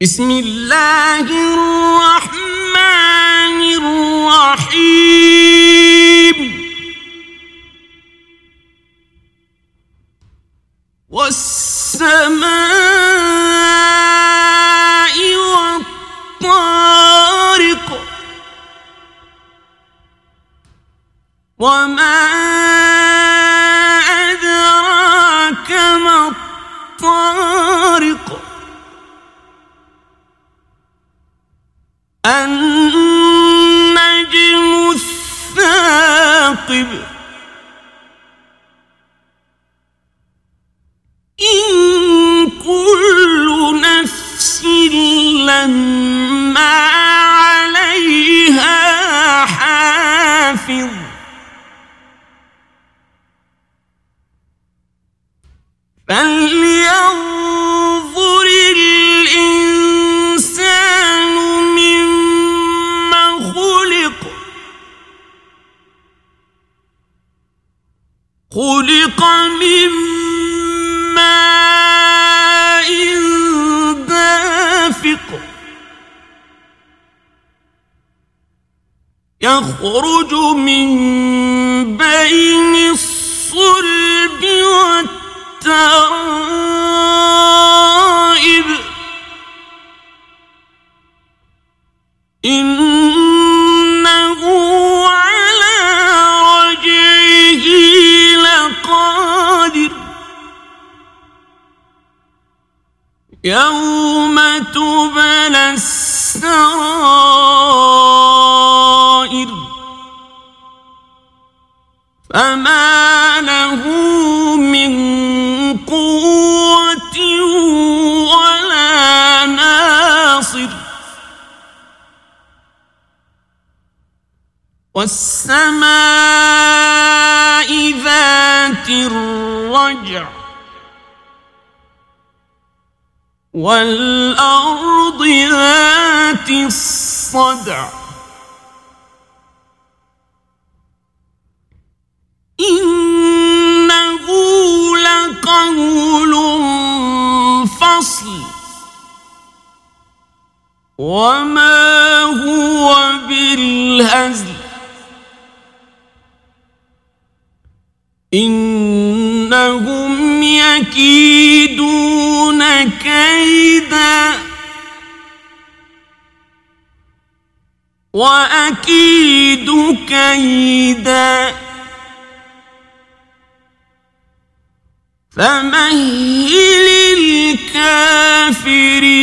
بسم الله الرحمن الرحيم. والسماء والطارق وما النجم الثاقب. إن كل نفس لما عليها حافظ. فلينظر خلق من ماء دافق يخرج من بين الصلب والترائب. إنه يوم تبلى السرائر فما له من قوة ولا ناصر والسماء ذات الرجع والأرض ذات الصدع. إنه لقول فصل. وما هو بالهزل. إنهم يكيدون كيدا وأكيد كيدا فمهل الكافرين